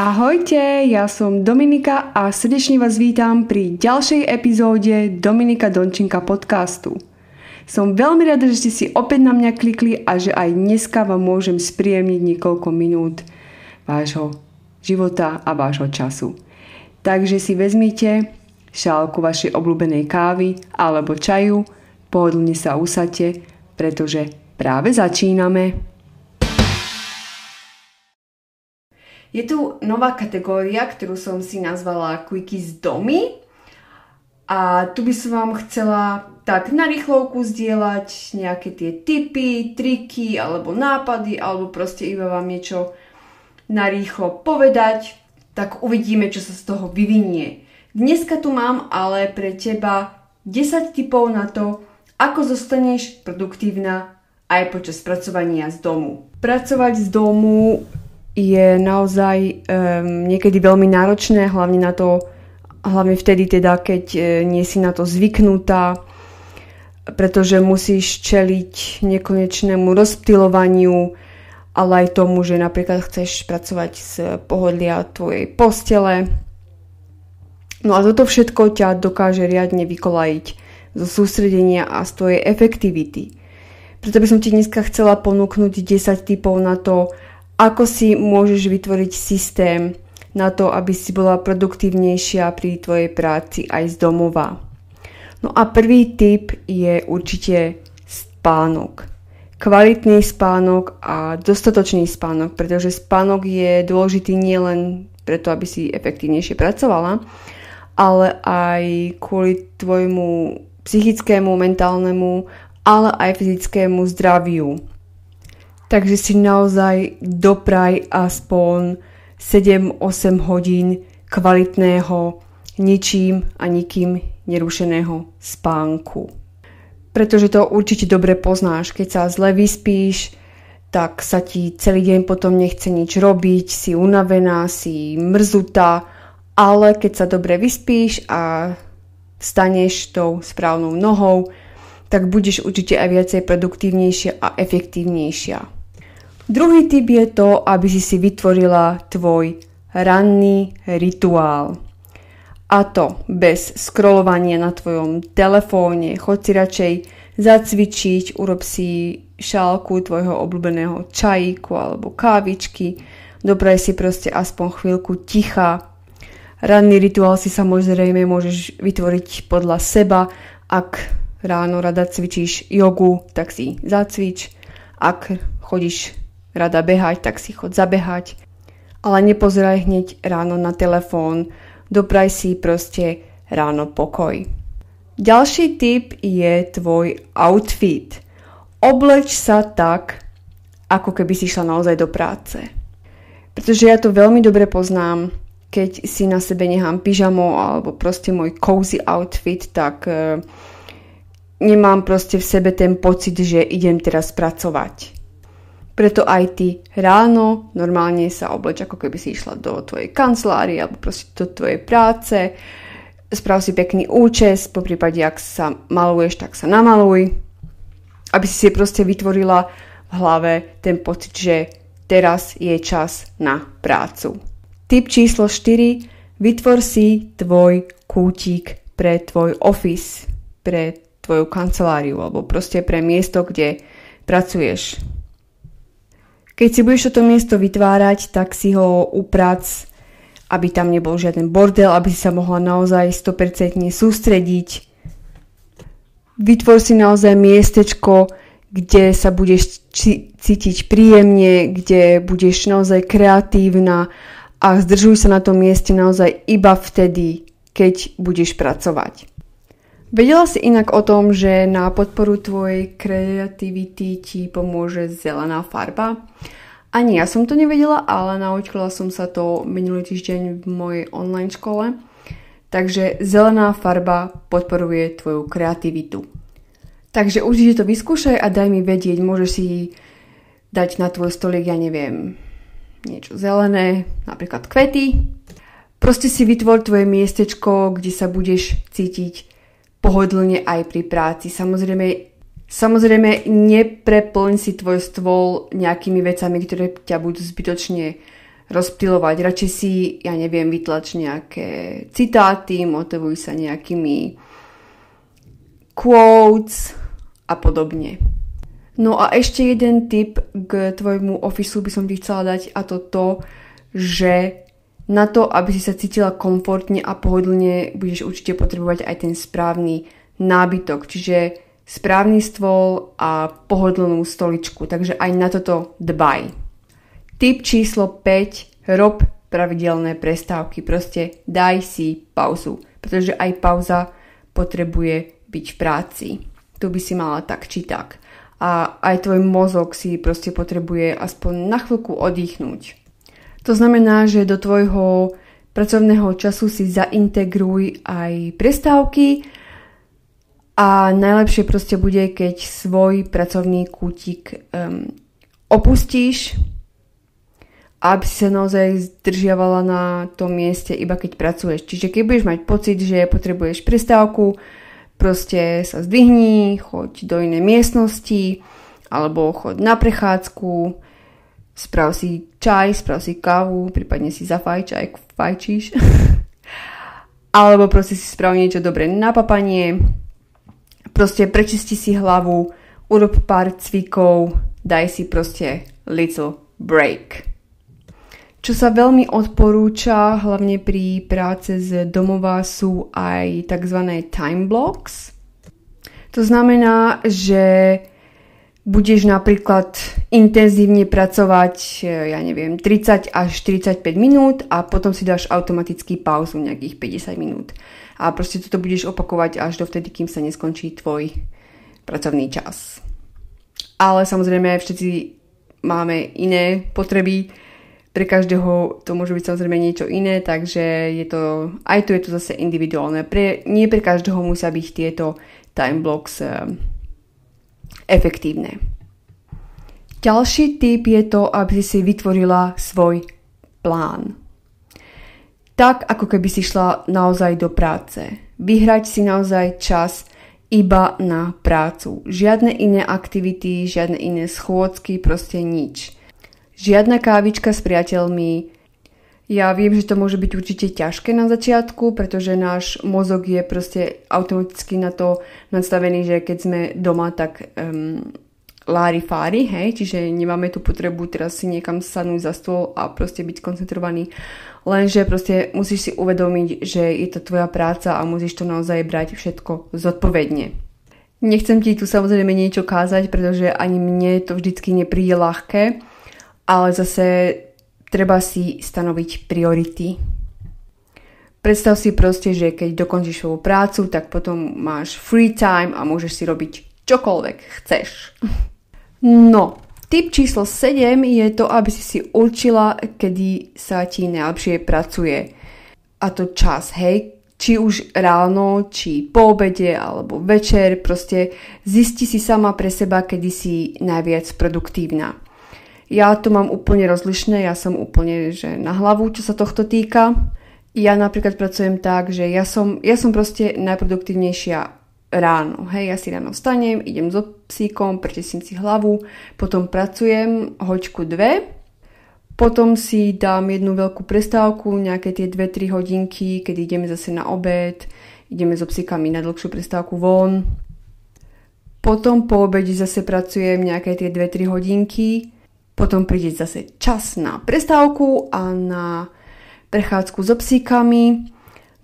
Ahojte, ja som Dominika a srdečne vás vítam pri ďalšej epizóde Dominika Dončinka podcastu. Som veľmi rada, že ste si opäť na mňa klikli a že aj dneska vám môžem spríjemniť niekoľko minút vášho života a vášho času. Takže si vezmite šálku vašej obľúbenej kávy alebo čaju, pohodlne sa usate, pretože práve začíname. Je tu nová kategória, ktorú som si nazvala Quickies domy. A tu by som vám chcela tak na rýchlovku zdieľať nejaké tie tipy, triky alebo nápady, alebo proste iba vám niečo na rýchlo povedať. Tak uvidíme, čo sa z toho vyvinie. Dneska tu mám ale pre teba 10 tipov na to, ako zostaneš produktívna aj počas pracovania z domu. Pracovať z domu je naozaj um, niekedy veľmi náročné, hlavne na to, hlavne vtedy teda, keď uh, nie si na to zvyknutá, pretože musíš čeliť nekonečnému rozptilovaniu, ale aj tomu, že napríklad chceš pracovať z pohodlia tvojej postele. No a toto všetko ťa dokáže riadne vykolajiť zo sústredenia a z tvojej efektivity. Preto by som ti dneska chcela ponúknuť 10 typov na to, ako si môžeš vytvoriť systém na to, aby si bola produktívnejšia pri tvojej práci aj z domova. No a prvý tip je určite spánok. Kvalitný spánok a dostatočný spánok, pretože spánok je dôležitý nielen preto, aby si efektívnejšie pracovala, ale aj kvôli tvojmu psychickému, mentálnemu, ale aj fyzickému zdraviu. Takže si naozaj dopraj aspoň 7-8 hodín kvalitného, ničím a nikým nerušeného spánku. Pretože to určite dobre poznáš, keď sa zle vyspíš, tak sa ti celý deň potom nechce nič robiť, si unavená, si mrzutá, ale keď sa dobre vyspíš a staneš tou správnou nohou, tak budeš určite aj viacej produktívnejšia a efektívnejšia. Druhý typ je to, aby si si vytvorila tvoj ranný rituál. A to bez scrollovania na tvojom telefóne. Choď si radšej zacvičiť, urob si šálku tvojho obľúbeného čajíku alebo kávičky. Dobraj si proste aspoň chvíľku ticha. Ranný rituál si samozrejme môžeš vytvoriť podľa seba. Ak ráno rada cvičíš jogu, tak si zacvič. Ak chodíš rada behať, tak si chod zabehať. Ale nepozeraj hneď ráno na telefón, dopraj si proste ráno pokoj. Ďalší tip je tvoj outfit. Obleč sa tak, ako keby si šla naozaj do práce. Pretože ja to veľmi dobre poznám, keď si na sebe nechám pyžamo alebo proste môj cozy outfit, tak e, nemám proste v sebe ten pocit, že idem teraz pracovať. Preto aj ty ráno normálne sa obleč, ako keby si išla do tvojej kancelárie alebo proste do tvojej práce. Sprav si pekný účes, po prípade, ak sa maluješ, tak sa namaluj. Aby si si proste vytvorila v hlave ten pocit, že teraz je čas na prácu. Tip číslo 4. Vytvor si tvoj kútik pre tvoj office, pre tvoju kanceláriu alebo proste pre miesto, kde pracuješ keď si budeš toto miesto vytvárať, tak si ho uprac, aby tam nebol žiaden bordel, aby si sa mohla naozaj 100% sústrediť. Vytvor si naozaj miestečko, kde sa budeš cítiť príjemne, kde budeš naozaj kreatívna a zdržuj sa na tom mieste naozaj iba vtedy, keď budeš pracovať. Vedela si inak o tom, že na podporu tvojej kreativity ti pomôže zelená farba? Ani ja som to nevedela, ale naučila som sa to minulý týždeň v mojej online škole. Takže zelená farba podporuje tvoju kreativitu. Takže určite to vyskúšaj a daj mi vedieť, môžeš si dať na tvoj stolík, ja neviem, niečo zelené, napríklad kvety. Proste si vytvor tvoje miestečko, kde sa budeš cítiť pohodlne aj pri práci. Samozrejme, samozrejme nepreplň si tvoj stôl nejakými vecami, ktoré ťa budú zbytočne rozptilovať. Radšej si, ja neviem, vytlač nejaké citáty, motivuj sa nejakými quotes a podobne. No a ešte jeden tip k tvojmu ofisu by som ti chcela dať a to to, že na to, aby si sa cítila komfortne a pohodlne, budeš určite potrebovať aj ten správny nábytok, čiže správny stôl a pohodlnú stoličku. Takže aj na toto dbaj. Tip číslo 5. Rob pravidelné prestávky. Proste daj si pauzu, pretože aj pauza potrebuje byť v práci. Tu by si mala tak či tak. A aj tvoj mozog si proste potrebuje aspoň na chvíľku oddychnúť. To znamená, že do tvojho pracovného času si zaintegruj aj prestávky a najlepšie proste bude, keď svoj pracovný kútik um, opustíš, aby si sa naozaj zdržiavala na tom mieste iba keď pracuješ. Čiže keď budeš mať pocit, že potrebuješ prestávku, proste sa zdvihni, choď do inej miestnosti alebo choď na prechádzku, sprav si čaj, sprav si kávu, prípadne si zafajč, aj fajčíš. alebo proste si sprav niečo dobré na papanie, proste prečisti si hlavu, urob pár cvikov, daj si proste little break. Čo sa veľmi odporúča, hlavne pri práce z domova, sú aj tzv. time blocks. To znamená, že budeš napríklad intenzívne pracovať, ja neviem, 30 až 45 minút a potom si dáš automaticky pauzu nejakých 50 minút. A proste toto budeš opakovať až do vtedy, kým sa neskončí tvoj pracovný čas. Ale samozrejme všetci máme iné potreby, pre každého to môže byť samozrejme niečo iné, takže je to, aj tu je to zase individuálne. Pre, nie pre každého musia byť tieto time blocks uh, efektívne. Ďalší tip je to, aby si vytvorila svoj plán. Tak, ako keby si šla naozaj do práce. Vyhrať si naozaj čas iba na prácu. Žiadne iné aktivity, žiadne iné schôdzky, proste nič žiadna kávička s priateľmi. Ja viem, že to môže byť určite ťažké na začiatku, pretože náš mozog je proste automaticky na to nastavený, že keď sme doma, tak um, lári fári, hej, čiže nemáme tú potrebu teraz si niekam sadnúť za stôl a proste byť koncentrovaný. Lenže proste musíš si uvedomiť, že je to tvoja práca a musíš to naozaj brať všetko zodpovedne. Nechcem ti tu samozrejme niečo kázať, pretože ani mne to vždycky nepríde ľahké, ale zase treba si stanoviť priority. Predstav si proste, že keď dokončíš svoju prácu, tak potom máš free time a môžeš si robiť čokoľvek chceš. No, tip číslo 7 je to, aby si si určila, kedy sa ti najlepšie pracuje. A to čas, hej, či už ráno, či po obede alebo večer, proste zisti si sama pre seba, kedy si najviac produktívna. Ja to mám úplne rozlišné, ja som úplne že na hlavu, čo sa tohto týka. Ja napríklad pracujem tak, že ja som, ja som proste najproduktívnejšia ráno. Hej, ja si ráno vstanem, idem so psíkom, pretesím si hlavu, potom pracujem hoďku dve, potom si dám jednu veľkú prestávku, nejaké tie 2-3 hodinky, keď ideme zase na obed, ideme so psíkami na dlhšiu prestávku von. Potom po obede zase pracujem nejaké tie 2-3 hodinky, potom príde zase čas na prestávku a na prechádzku so psíkami.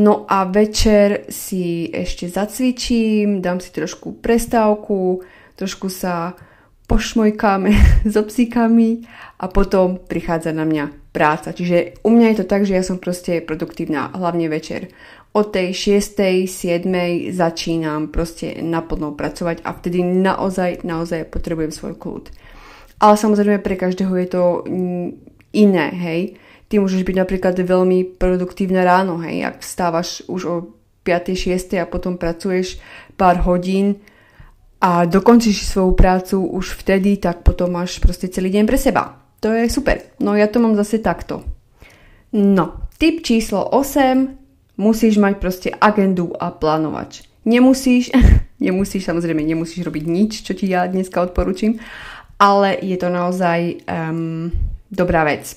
No a večer si ešte zacvičím, dám si trošku prestávku, trošku sa pošmojkáme so psíkami a potom prichádza na mňa práca. Čiže u mňa je to tak, že ja som proste produktívna, hlavne večer. Od tej 6. 7. začínam proste naplno pracovať a vtedy naozaj, naozaj potrebujem svoj kľud. Ale samozrejme pre každého je to mm, iné, hej. Ty môžeš byť napríklad veľmi produktívne ráno, hej, ak vstávaš už o 5. 6. a potom pracuješ pár hodín a dokončíš svoju prácu už vtedy, tak potom máš proste celý deň pre seba. To je super. No ja to mám zase takto. No, tip číslo 8. Musíš mať proste agendu a plánovač. Nemusíš, nemusíš, samozrejme nemusíš robiť nič, čo ti ja dneska odporúčim, ale je to naozaj um, dobrá vec.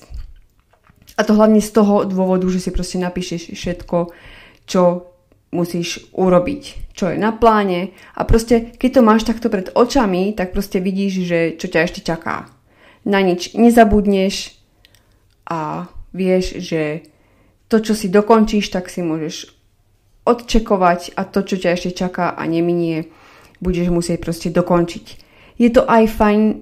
A to hlavne z toho dôvodu, že si proste napíšeš všetko, čo musíš urobiť, čo je na pláne a proste keď to máš takto pred očami, tak proste vidíš, že čo ťa ešte čaká. Na nič nezabudneš a vieš, že to, čo si dokončíš, tak si môžeš odčekovať a to, čo ťa ešte čaká a neminie, budeš musieť proste dokončiť. Je to aj fajn e,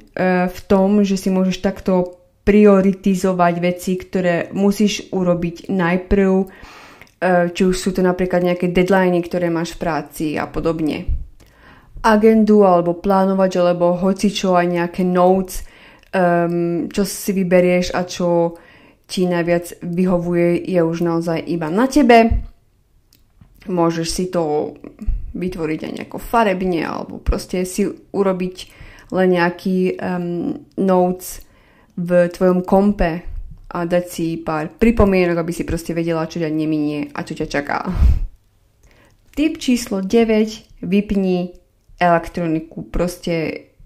v tom, že si môžeš takto prioritizovať veci, ktoré musíš urobiť najprv, e, či už sú to napríklad nejaké deadliny, ktoré máš v práci a podobne. Agendu alebo plánovať, alebo čo aj nejaké notes, um, čo si vyberieš a čo ti najviac vyhovuje, je už naozaj iba na tebe. Môžeš si to vytvoriť aj nejako farebne alebo proste si urobiť len nejaký um, notes v tvojom kompe a dať si pár pripomienok, aby si proste vedela, čo ťa neminie a čo ťa čaká. Tip číslo 9. Vypni elektroniku. Proste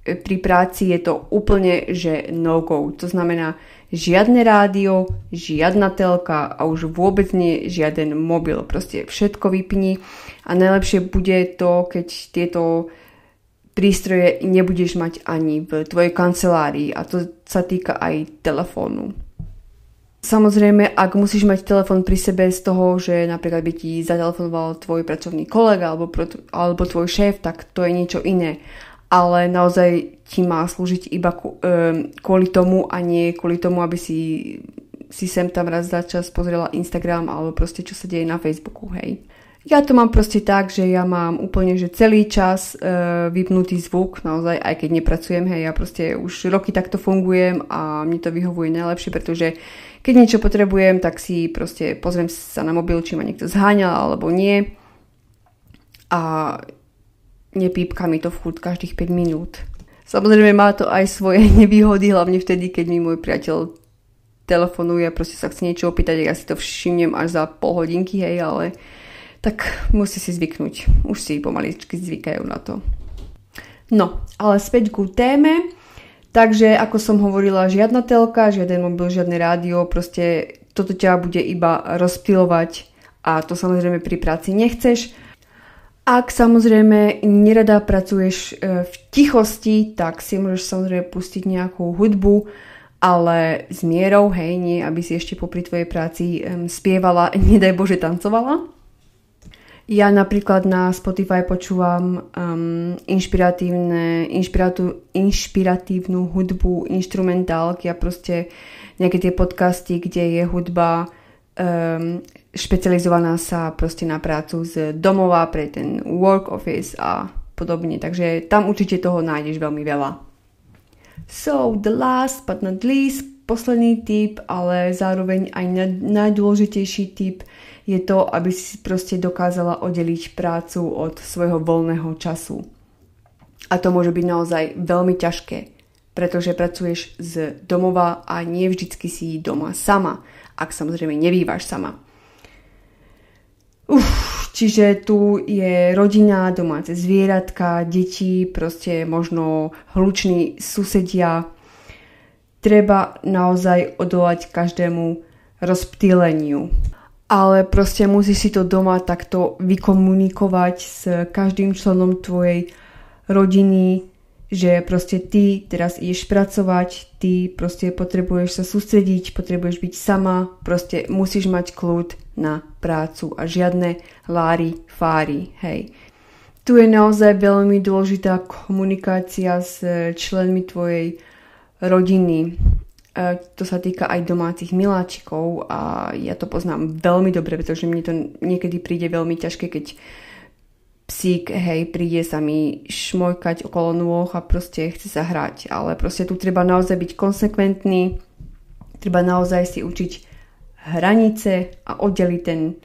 e, pri práci je to úplne, že no-go. To znamená žiadne rádio, žiadna telka a už vôbec nie žiaden mobil. Proste všetko vypni a najlepšie bude to, keď tieto prístroje nebudeš mať ani v tvojej kancelárii a to sa týka aj telefónu. Samozrejme, ak musíš mať telefón pri sebe z toho, že napríklad by ti zatelefonoval tvoj pracovný kolega alebo, alebo tvoj šéf, tak to je niečo iné. Ale naozaj ti má slúžiť iba kvôli tomu a nie kvôli tomu, aby si, si sem tam raz za čas pozrela Instagram alebo proste čo sa deje na Facebooku, hej. Ja to mám proste tak, že ja mám úplne, že celý čas e, vypnutý zvuk, naozaj, aj keď nepracujem, hej, ja proste už roky takto fungujem a mne to vyhovuje najlepšie, pretože keď niečo potrebujem, tak si proste pozriem sa na mobil, či ma niekto zháňal alebo nie a nepípka mi to furt každých 5 minút. Samozrejme má to aj svoje nevýhody, hlavne vtedy, keď mi môj priateľ telefonuje a proste sa chce niečo opýtať, ja si to všimnem až za pol hodinky, hej, ale tak musí si zvyknúť. Už si pomaličky zvykajú na to. No, ale späť ku téme. Takže, ako som hovorila, žiadna telka, žiaden mobil, žiadne rádio, proste toto ťa bude iba rozptilovať a to samozrejme pri práci nechceš. Ak samozrejme nerada pracuješ e, v tichosti, tak si môžeš samozrejme pustiť nejakú hudbu, ale s mierou, hej, nie aby si ešte popri tvojej práci spievala, nedaj Bože tancovala. Ja napríklad na Spotify počúvam um, inšpiratívne, inšpiratívnu hudbu, instrumentálky a proste nejaké tie podcasty, kde je hudba um, špecializovaná sa proste na prácu z domova pre ten work office a podobne. Takže tam určite toho nájdeš veľmi veľa. So, the last but not least, posledný tip, ale zároveň aj najdôležitejší tip – je to, aby si proste dokázala oddeliť prácu od svojho voľného času. A to môže byť naozaj veľmi ťažké, pretože pracuješ z domova a nie vždycky si doma sama, ak samozrejme nebývaš sama. Uf, čiže tu je rodina, domáce zvieratka, deti, proste možno hluční susedia. Treba naozaj odolať každému rozptýleniu ale proste musíš si to doma takto vykomunikovať s každým členom tvojej rodiny, že proste ty teraz ideš pracovať, ty proste potrebuješ sa sústrediť, potrebuješ byť sama, proste musíš mať kľud na prácu a žiadne láry, fáry, hej. Tu je naozaj veľmi dôležitá komunikácia s členmi tvojej rodiny. E, to sa týka aj domácich miláčikov a ja to poznám veľmi dobre, pretože mne to niekedy príde veľmi ťažké, keď psík, hej, príde sa mi šmojkať okolo nôh a proste chce sa hrať. Ale proste tu treba naozaj byť konsekventný, treba naozaj si učiť hranice a oddeliť ten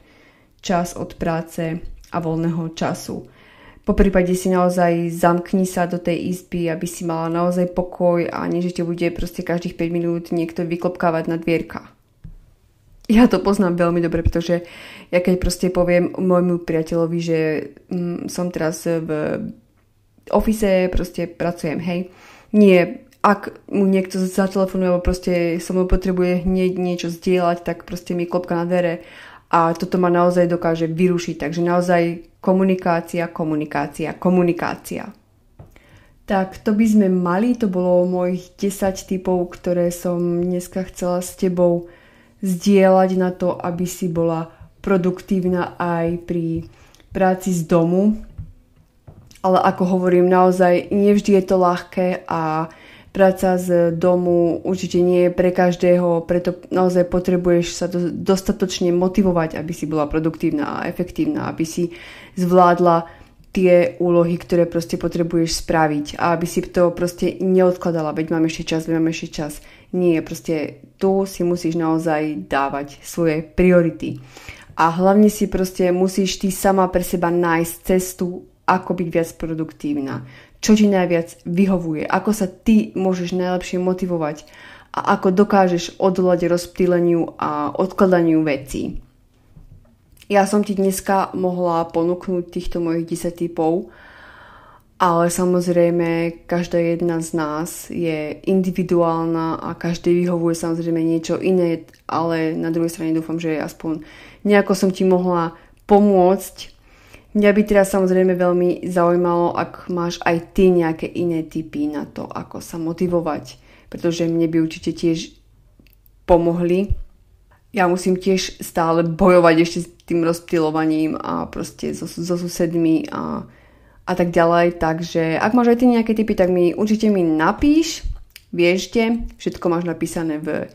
čas od práce a voľného času. Po prípade si naozaj zamkni sa do tej izby, aby si mala naozaj pokoj a nie, že ti bude proste každých 5 minút niekto vyklopkávať na dvierka. Ja to poznám veľmi dobre, pretože ja keď proste poviem môjmu priateľovi, že mm, som teraz v ofise, proste pracujem, hej, nie ak mu niekto zatelefonuje alebo proste so mnou potrebuje hneď niečo zdieľať, tak proste mi klopka na dvere a toto ma naozaj dokáže vyrušiť. Takže naozaj komunikácia, komunikácia, komunikácia. Tak to by sme mali, to bolo mojich 10 typov, ktoré som dneska chcela s tebou zdieľať na to, aby si bola produktívna aj pri práci z domu. Ale ako hovorím, naozaj nevždy je to ľahké a práca z domu určite nie je pre každého, preto naozaj potrebuješ sa do, dostatočne motivovať, aby si bola produktívna a efektívna, aby si zvládla tie úlohy, ktoré proste potrebuješ spraviť a aby si to proste neodkladala, veď mám ešte čas, veď mám ešte čas. Nie, proste tu si musíš naozaj dávať svoje priority. A hlavne si proste musíš ty sama pre seba nájsť cestu, ako byť viac produktívna čo ti najviac vyhovuje, ako sa ty môžeš najlepšie motivovať a ako dokážeš odolať rozptýleniu a odkladaniu vecí. Ja som ti dneska mohla ponúknuť týchto mojich 10 typov, ale samozrejme každá jedna z nás je individuálna a každý vyhovuje samozrejme niečo iné, ale na druhej strane dúfam, že aspoň nejako som ti mohla pomôcť Mňa by teraz samozrejme veľmi zaujímalo, ak máš aj ty nejaké iné typy na to, ako sa motivovať, pretože mne by určite tiež pomohli. Ja musím tiež stále bojovať ešte s tým rozptylovaním a proste so, so susedmi a, a tak ďalej. Takže ak máš aj ty nejaké typy, tak mi určite mi napíš. Vieš, všetko máš napísané v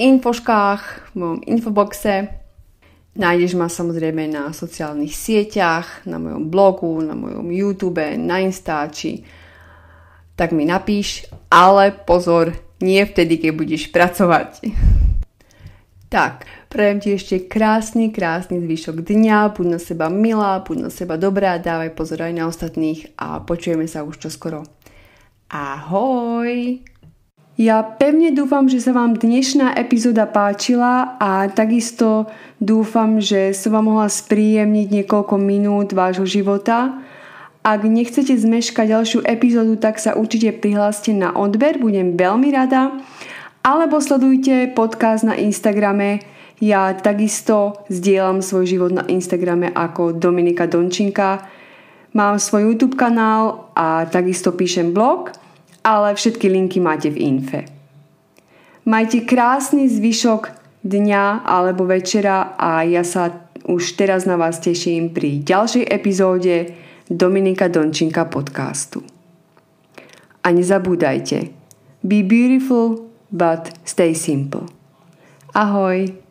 infoškách, v mojom infoboxe Nájdeš ma samozrejme na sociálnych sieťach, na mojom blogu, na mojom YouTube, na Instači. Tak mi napíš, ale pozor, nie vtedy, keď budeš pracovať. tak, prajem ti ešte krásny, krásny zvyšok dňa, buď na seba milá, buď na seba dobrá, dávaj pozor aj na ostatných a počujeme sa už čoskoro. Ahoj! Ja pevne dúfam, že sa vám dnešná epizóda páčila a takisto dúfam, že som vám mohla spríjemniť niekoľko minút vášho života. Ak nechcete zmeškať ďalšiu epizódu, tak sa určite prihláste na odber, budem veľmi rada. Alebo sledujte podcast na Instagrame. Ja takisto zdieľam svoj život na Instagrame ako Dominika Dončinka. Mám svoj YouTube kanál a takisto píšem blog – ale všetky linky máte v infe. Majte krásny zvyšok dňa alebo večera a ja sa už teraz na vás teším pri ďalšej epizóde Dominika Dončinka podcastu. A nezabúdajte, be beautiful, but stay simple. Ahoj!